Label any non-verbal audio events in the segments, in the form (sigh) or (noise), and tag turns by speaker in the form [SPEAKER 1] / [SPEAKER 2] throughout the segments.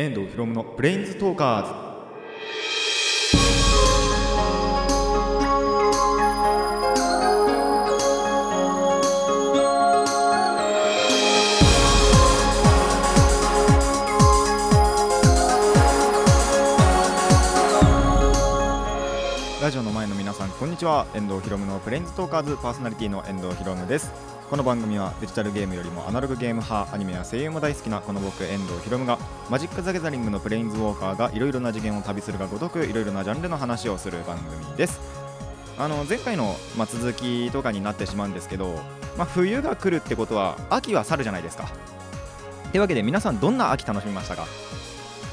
[SPEAKER 1] 遠藤ひろむのブレインズトーカーズ。ラジオの前の皆さんこんにちは。遠藤ひろむのブレインズトーカーズパーソナリティの遠藤ひろむです。この番組はデジタルゲームよりもアナログゲーム派アニメや声優も大好きなこの僕遠藤ひろむがマジック・ザ・ギャザリングのブレインズウォーカーがいろいろな次元を旅するがごとくいろいろなジャンルの話をする番組です。あの前回の、ま、続きとかになってしまうんですけど、ま、冬が来るってことは秋は去るじゃないですか。というわけで皆さんどんな秋楽しみましたか？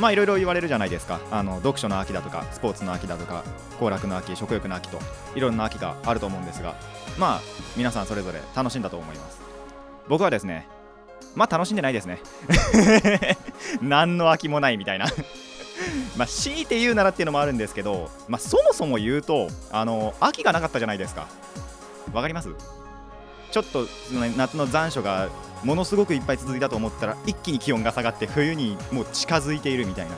[SPEAKER 1] まあいろいろ言われるじゃないですか。あの読書の秋だとかスポーツの秋だとか行楽の秋食欲の秋といろんな秋があると思うんですがまあ皆さんそれぞれ楽しんだと思います。僕はですねまあ楽しんでないですね。(laughs) 何の秋もないみたいな。(laughs) まあ強いて言うならっていうのもあるんですけど、まあ、そもそも言うとあの秋がなかったじゃないですか。わかります？ちょっと夏の残暑がものすごくいっぱい続いたと思ったら一気に気温が下がって冬にもう近づいているみたいな。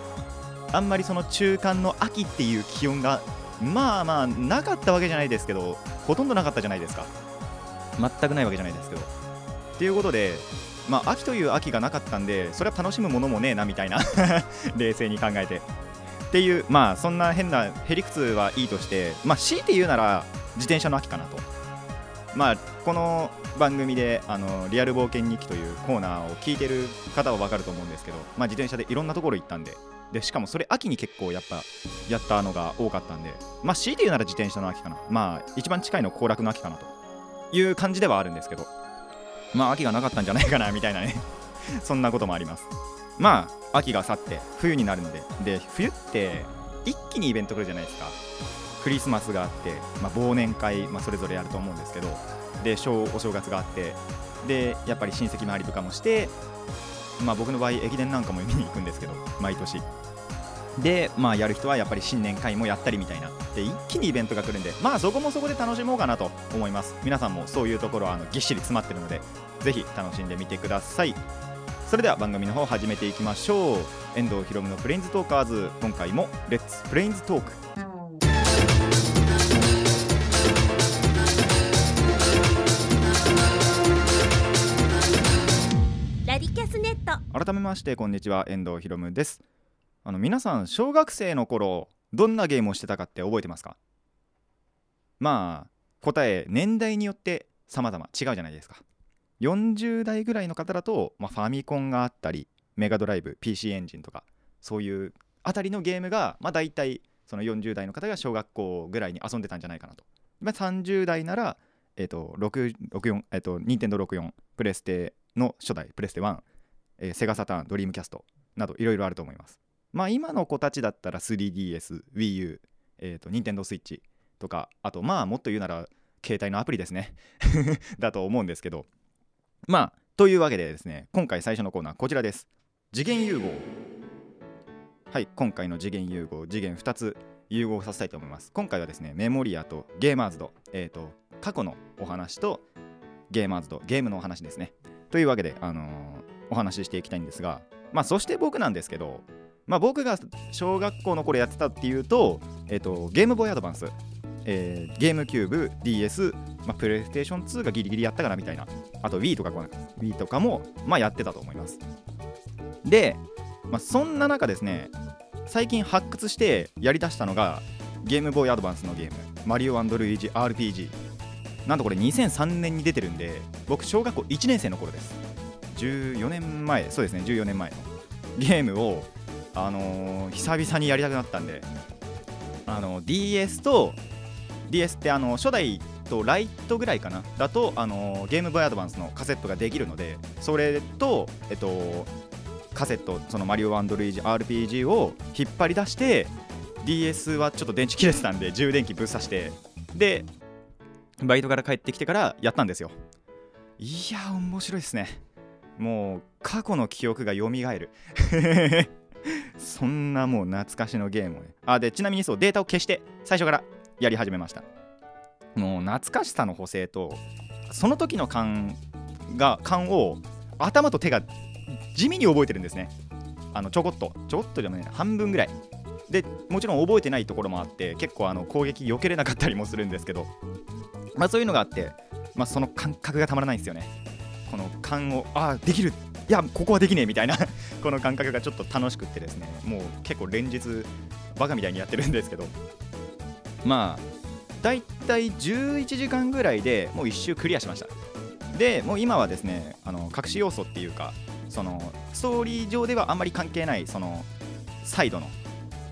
[SPEAKER 1] あんまりその中間の秋っていう気温がまあまあなかったわけじゃないですけどほとんどなかったじゃないですか。全くないわけじゃないですけど。っていうことでまあ秋という秋がなかったんでそれは楽しむものもねえなみたいな。(laughs) 冷静に考えて。っていうまあそんな変なへりくつはいいとしてまあ強いて言うなら自転車の秋かなと。まあこの番組であのリアル冒険日記というコーナーを聞いてる方は分かると思うんですけど、まあ、自転車でいろんなところ行ったんででしかもそれ秋に結構やっぱやったのが多かったんでまあ強いて言うなら自転車の秋かな。まあ一番近いの行楽の秋かなと。いう感じではあるんですけどまあ秋がなかったんじゃないかなみたいなね。(laughs) そんなこともあります。まあ秋が去って冬になるのでで冬って一気にイベント来るじゃないですか。クリスマスがあって、まあ、忘年会、まあ、それぞれやると思うんですけどで小お正月があってでやっぱり親戚回りとかもしてまあ僕の場合駅伝なんかも見に行くんですけど毎年。でまあやる人はやっぱり新年会もやったりみたいな。で一気にイベントが来るんでまあそこもそこで楽しもうかなと思います。皆さんもそういうところはあのぎっしり詰まってるのでぜひ楽しんでみてください。それでは番組の方始めていきましょう。遠藤ひろむのプレインズトーカーズ今回もレッツプレインズトーク改めましてこんにちは。遠藤ひろむです。あの皆さん小学生の頃どんなゲームをしてたかって覚えてますか？まあ答え年代によって様々違うじゃないですか。40代ぐらいの方だと、まあ、ファミコンがあったりメガドライブ PC エンジンとかそういうあたりのゲームがまあ大体その40代の方が小学校ぐらいに遊んでたんじゃないかなと、まあ、30代ならえっ、と664えっ、と任天堂64プレステの初代プレステ1、えーセガサターンドリームキャストなどいろいろあると思います。まあ今の子たちだったら 3DS、WiiU、えー、と Nintendo Switch とかあとまあもっと言うなら携帯のアプリですね。(laughs) だと思うんですけど。まあというわけでですね今回最初のコーナーこちらです。次元融合。はい今回の次元融合次元2つ融合させたいと思います。今回はですねメモリアとゲーマーズドえっ、と過去のお話とゲーマーズドゲームのお話ですね。というわけであのーお話ししていきたいんですがまあそして僕なんですけどまあ僕が小学校の頃やってたっていうとえっ、とゲームボーイアドバンス。えーゲームキューブ DS、まあ、プレイステーション2がギリギリやったかなみたいな。あと Wii とか Wii とかもまあやってたと思います。で、まあ、そんな中ですね最近発掘してやりだしたのがゲームボーイアドバンスのゲーム。マリオルイージ RPG なんとこれ2003年に出てるんで僕小学校1年生の頃です。14年前そうですね14年前のゲームをあのー久々にやりたくなったんであの DS と DS ってあの初代とライトぐらいかなだとあのゲームボーイアドバンスのカセットができるのでそれとえっとカセットそのマリオルイージ RPG を引っ張り出して DS はちょっと電池切れてたんで充電器ぶっ刺してでバイトから帰ってきてからやったんですよ。いや面白いですね。もう過去の記憶が蘇る。(laughs) そんなもう懐かしのゲームをね。あでちなみにそうデータを消して最初からやり始めました。もう懐かしさの補正とその時の感が感を頭と手が地味に覚えてるんですね。あのちょこっと。ちょこっとでもね半分ぐらい。でもちろん覚えてないところもあって結構あの攻撃避けれなかったりもするんですけど。まあそういうのがあって、まあ、その感覚がたまらないんですよね。この勘をああできる。いやここはできねえみたいな。(laughs) この感覚がちょっと楽しくってですね。もう結構連日バカみたいにやってるんですけど。まあだいたい11時間ぐらいでもう1周クリアしました。でもう今はですねあの隠し要素っていうかそのストーリー上ではあんまり関係ないそのサイドの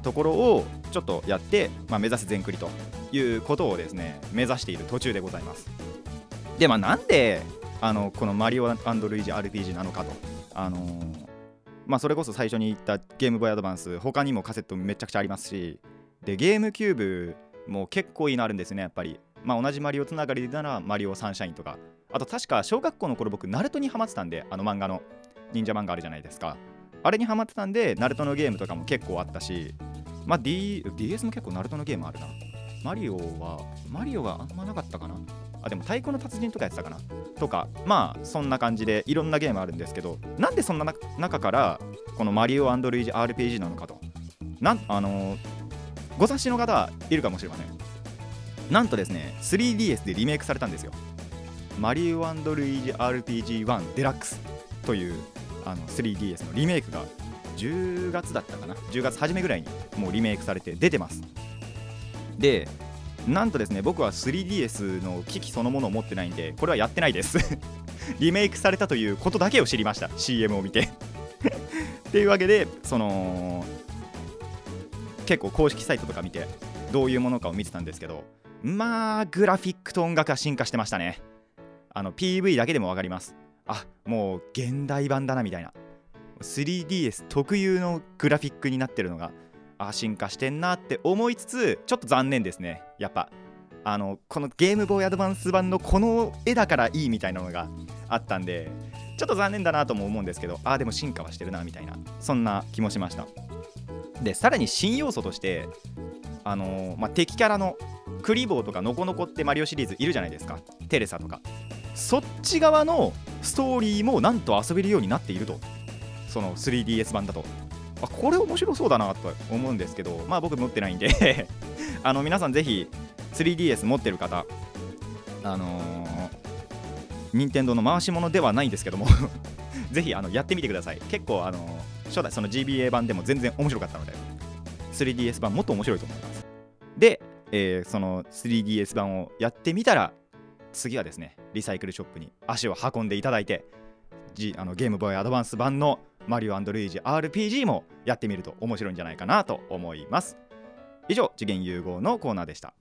[SPEAKER 1] ところをちょっとやって、まあ、目指せ全クリということをですね目指している途中でございます。でまあなんであのこのマリオルイージ RPG なのかと。あのーまあそれこそ最初に言ったゲームボーイアドバンス他にもカセットめちゃくちゃありますしでゲームキューブも結構いいのあるんですねやっぱり。まあ同じマリオつながりならマリオサンシャインとか。あと確か小学校の頃僕ナルトにハマってたんであの漫画の忍者漫画あるじゃないですか。あれにハマってたんでナルトのゲームとかも結構あったし。まあ、D、DS も結構ナルトのゲームあるな。マリオはマリオがあんまなかったかな。あでも太鼓の達人とかやってたかな？とかまあそんな感じでいろんなゲームあるんですけどなんでそんな中からこのマリオルイージ RPG なのかと。なあのー、ご察しの方いるかもしれません。なんとですね 3DS でリメイクされたんですよ。マリオルイージ RPG1 デラックスというあの 3DS のリメイクが10月だったかな？10月初めぐらいにもうリメイクされて出てます。でなんとですね僕は 3DS の機器そのものを持ってないんでこれはやってないです。(laughs) リメイクされたということだけを知りました CM を見て。(laughs) っていうわけでその結構公式サイトとか見てどういうものかを見てたんですけどまあグラフィックと音楽が進化してましたね。あの PV だけでも分かります。あもう現代版だなみたいな。3DS 特有のグラフィックになってるのがあ進化してんなって思いつつちょっと残念ですね。やっぱあのこのゲームボーイアドバンス版のこの絵だからいいみたいなのがあったんでちょっと残念だなとも思うんですけどああでも進化はしてるなみたいなそんな気もしました。でさらに新要素としてあのー、まあ、敵キャラのクリボーとかノコノコってマリオシリーズいるじゃないですか。テレサとか。そっち側のストーリーもなんと遊べるようになっていると。その 3DS 版だと。あこれ面白そうだなと思うんですけどまあ僕持ってないんで。(laughs) あの皆さんぜひ 3DS 持ってる方あのー、任天堂の回し物ではないんですけども (laughs) ぜひあのやってみてください。結構あのー、初代その GBA 版でも全然面白かったので 3DS 版もっと面白いと思います。で、えー、その 3DS 版をやってみたら次はですねリサイクルショップに足を運んでいただいて、G、あのゲームボーイアドバンス版のマリオルイージ RPG もやってみると面白いんじゃないかなと思います。以上次元融合のコーナーでした。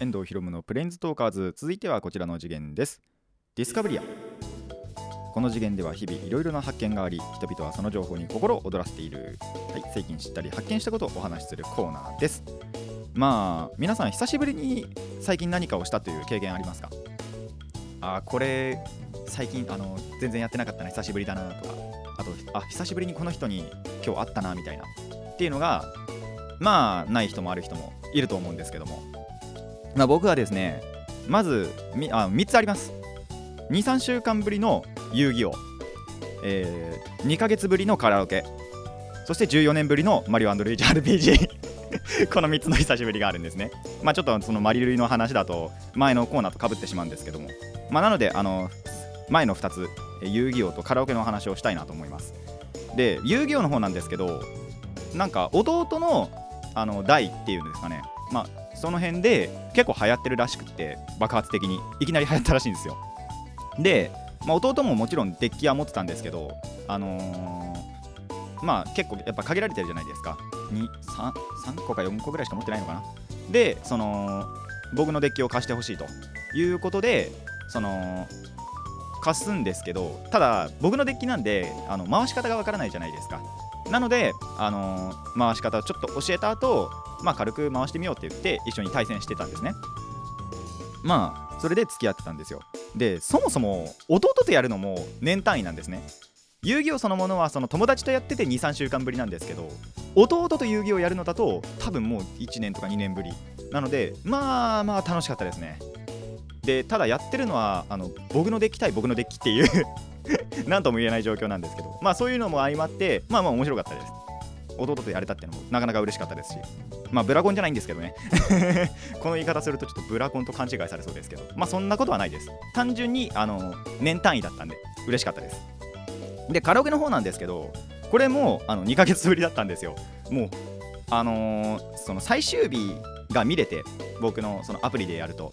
[SPEAKER 1] 遠藤ひろむのプレインズトーカーズ。続いてはこちらの次元です。ディスカブリア。この次元では日々いろいろな発見があり人々はその情報に心を躍らせている、はい、最近知ったり発見したことをお話しするコーナーです。まあ皆さん久しぶりに最近何かをしたという経験ありますか？あこれ最近あの全然やってなかったな久しぶりだなとか。あとあ久しぶりにこの人に今日会ったなみたいな。っていうのがまあない人もある人もいると思うんですけども、まあ、僕はですねまずみあ3つあります。23週間ぶりの遊戯王、えー、2ヶ月ぶりのカラオケ。そして14年ぶりのマリオルイージ RPG (laughs) この3つの久しぶりがあるんですね。まあちょっとそのマリルイの話だと前のコーナーとかぶってしまうんですけども、まあなのであの前の2つ遊戯王とカラオケの話をしたいなと思います。で遊戯王の方なんですけどなんか弟のあの代っていうんですかねまあその辺で結構流行ってるらしくって爆発的にいきなり流行ったらしいんですよ。で、まあ、弟ももちろんデッキは持ってたんですけどあのー、まあ結構やっぱ限られてるじゃないですか 3, 3個か4個ぐらいしか持ってないのかなでその僕のデッキを貸してほしいということでその貸すんですけどただ僕のデッキなんであの回し方がわからないじゃないですか。なので、あの、回し方をちょっと教えた後、まあ軽く回してみようって言って一緒に対戦してたんですね。まあそれで付き合ってたんですよ。でそもそも弟とやるのも年単位なんですね。遊戯王そのものはその友達とやってて23週間ぶりなんですけど弟と遊戯王やるのだと多分もう1年とか2年ぶり。なのでまあまあ楽しかったですね。でただやってるのはあの僕のデッキ対僕のデッキっていう (laughs) 何とも言えない状況なんですけどまあそういうのも相まってまあまあ面白かったです。弟とやれたっていうのもなかなか嬉しかったですしまあブラコンじゃないんですけどね。(laughs) この言い方するとちょっとブラコンと勘違いされそうですけどまあそんなことはないです。単純にあの年単位だったんで嬉しかったです。でカラオケの方なんですけどこれもあの2ヶ月ぶりだったんですよ。もうあのーその最終日が見れて僕のそのアプリでやると。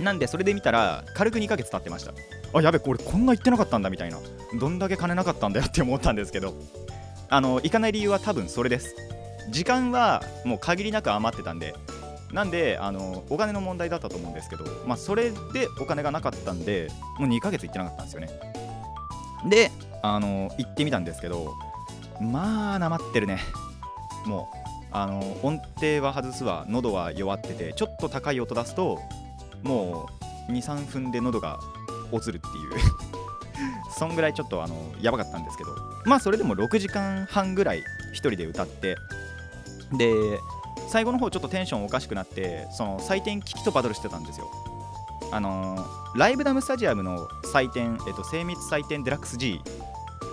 [SPEAKER 1] なんでそれで見たら軽く2ヶ月経ってました。あやべこれこんな言ってなかったんだみたいな。どんだけ金なかったんだよって思ったんですけど。あの行かない理由は多分それです。時間はもう限りなく余ってたんで。なんであのお金の問題だったと思うんですけどまあそれでお金がなかったんでもう2ヶ月行ってなかったんですよね。であの行ってみたんですけどまあなまってるね。もうあの音程は外すわ。喉は弱っててちょっと高い音出すともう23分で喉が落ちるっていう。(laughs) そんぐらいちょっとあのやばかったんですけど。まあそれでも6時間半ぐらい1人で歌ってで最後の方ちょっとテンションおかしくなってその採点機器とバトルしてたんですよ。あのーライブダムスタジアムの採点、えっと、精密採点デラックス G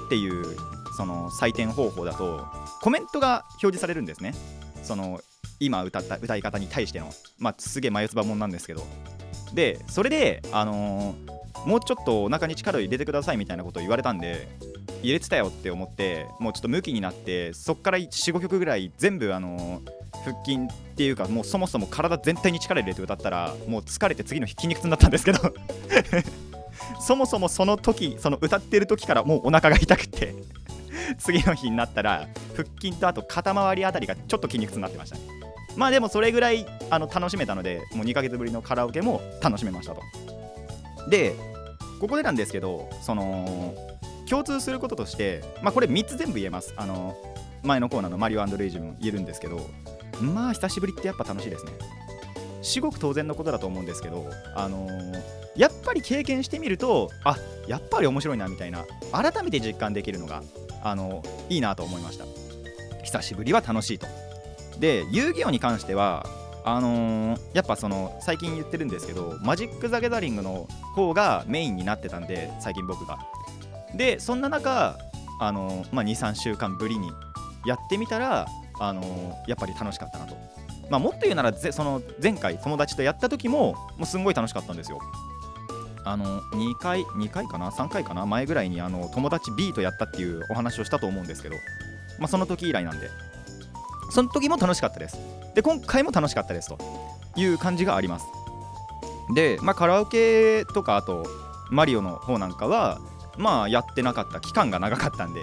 [SPEAKER 1] っていうその採点方法だとコメントが表示されるんですね。その今歌った歌い方に対しての。まあすげえ眉唾もんなんですけど。でそれであのーもうちょっとお腹に力を入れてくださいみたいなことを言われたんで入れてたよって思ってもうちょっとムキになってそっから45曲ぐらい全部あの腹筋っていうかもうそもそも体全体に力入れて歌ったらもう疲れて次の日筋肉痛になったんですけど (laughs) そもそもその時その歌ってる時からもうお腹が痛くて次の日になったら腹筋とあと肩周りあたりがちょっと筋肉痛になってました。ねまあでもそれぐらいあの楽しめたのでもう2ヶ月ぶりのカラオケも楽しめましたと。でここでなんですけどその共通することとしてまあこれ3つ全部言えます。あの前のコーナーのマリオルイジも言えるんですけどまあ久しぶりってやっぱ楽しいですね。至極当然のことだと思うんですけどあのーやっぱり経験してみるとあやっぱり面白いなみたいな改めて実感できるのがあのいいなと思いました。久しぶりは楽しいと。で遊戯王に関してはあのーやっぱその最近言ってるんですけどマジック・ザ・ギャザリングの方がメインになってたんで最近僕が。でそんな中、あのーまあ、23週間ぶりにやってみたら、あのーやっぱり楽しかったなと、まあ、もっと言うならぜその前回友達とやった時ももうすんごい楽しかったんですよ。あの2回2回かな？3回かな？前ぐらいにあの友達 B とやったっていうお話をしたと思うんですけど、まあ、その時以来なんで。その時も楽しかったです。で今回も楽しかったですという感じがあります。で、まあ、カラオケとかあとマリオの方なんかはまあやってなかった期間が長かったんで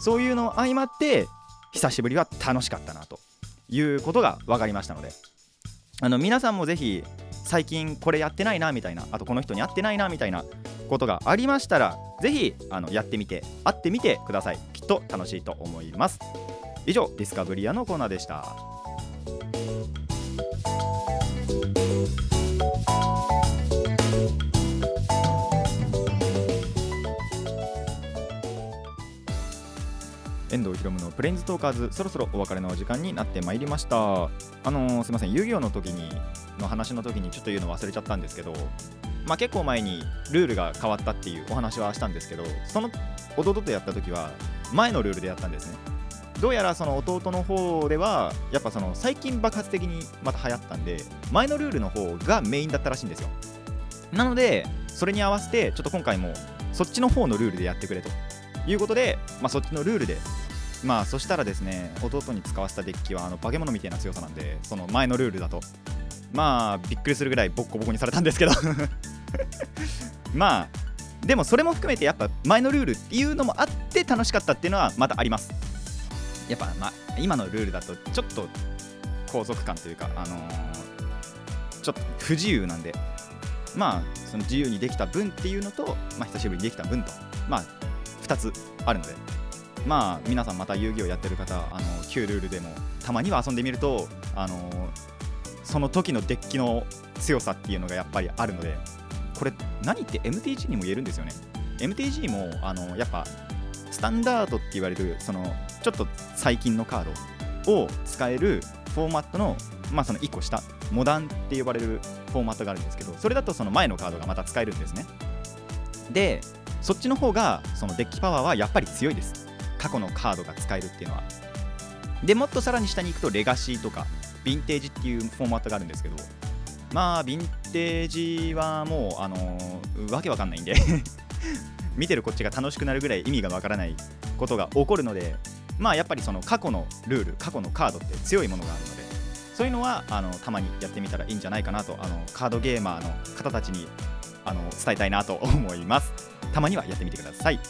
[SPEAKER 1] そういうのを相まって久しぶりは楽しかったなということが分かりましたので。あの皆さんもぜひ最近これやってないなみたいなあとこの人に会ってないなみたいなことがありましたらぜひあのやってみて会ってみてください。きっと楽しいと思います。以上ディスカブリアのコーナーでした。遠藤ひろむのプレインズトーカーズそろそろお別れのお時間になってまいりました。あのーすいません遊戯王の時にの話の時にちょっと言うの忘れちゃったんですけどまあ結構前にルールが変わったっていうお話はしたんですけどその弟とやった時は前のルールでやったんですね。どうやらその弟の方ではやっぱその最近爆発的にまた流行ったんで前のルールの方がメインだったらしいんですよ。なのでそれに合わせてちょっと今回もそっちの方のルールでやってくれということで、まあ、そっちのルールでまあそしたらですね弟に使わせたデッキはあの化け物みたいな強さなんでその前のルールだと。まあびっくりするぐらいボッコボコにされたんですけど。(laughs) まあでもそれも含めてやっぱ前のルールっていうのもあって楽しかったっていうのはまたあります。やっぱ、まあ、今のルールだとちょっと高速感というかあのーちょっと不自由なんでまあその自由にできた分っていうのと、まあ、久しぶりにできた分とまあ2つあるのでまあ皆さんまた遊戯王やってる方あの旧ルールでもたまには遊んでみるとあのその時のデッキの強さっていうのがやっぱりあるのでこれ何って MTG にも言えるんですよね。MTG もあのやっぱスタンダードって言われるそのちょっと最近のカードを使えるフォーマットのまあその1個下モダンって呼ばれるフォーマットがあるんですけどそれだとその前のカードがまた使えるんですね。でそっちの方がそのデッキパワーはやっぱり強いです。過去のカードが使えるっていうのは。でもっとさらに下に行くとレガシーとかヴィンテージっていうフォーマットがあるんですけどまあヴィンテージはもうあのーわけわかんないんで (laughs) 見てるこっちが楽しくなるぐらい意味がわからないことが起こるのでまあやっぱりその過去のルール過去のカードって強いものがあるのでそういうのはあのたまにやってみたらいいんじゃないかなとあのカードゲーマーの方たちにあの伝えたいなと思います。たまにはやってみてください。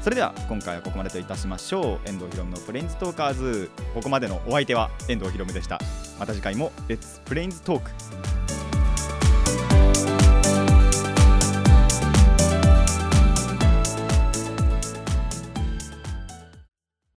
[SPEAKER 1] それでは今回はここまでといたしましょう。遠藤ひろむのプレインズトーカーズ。ここまでのお相手は遠藤ひろむでした。また次回もレッツプレインズトーク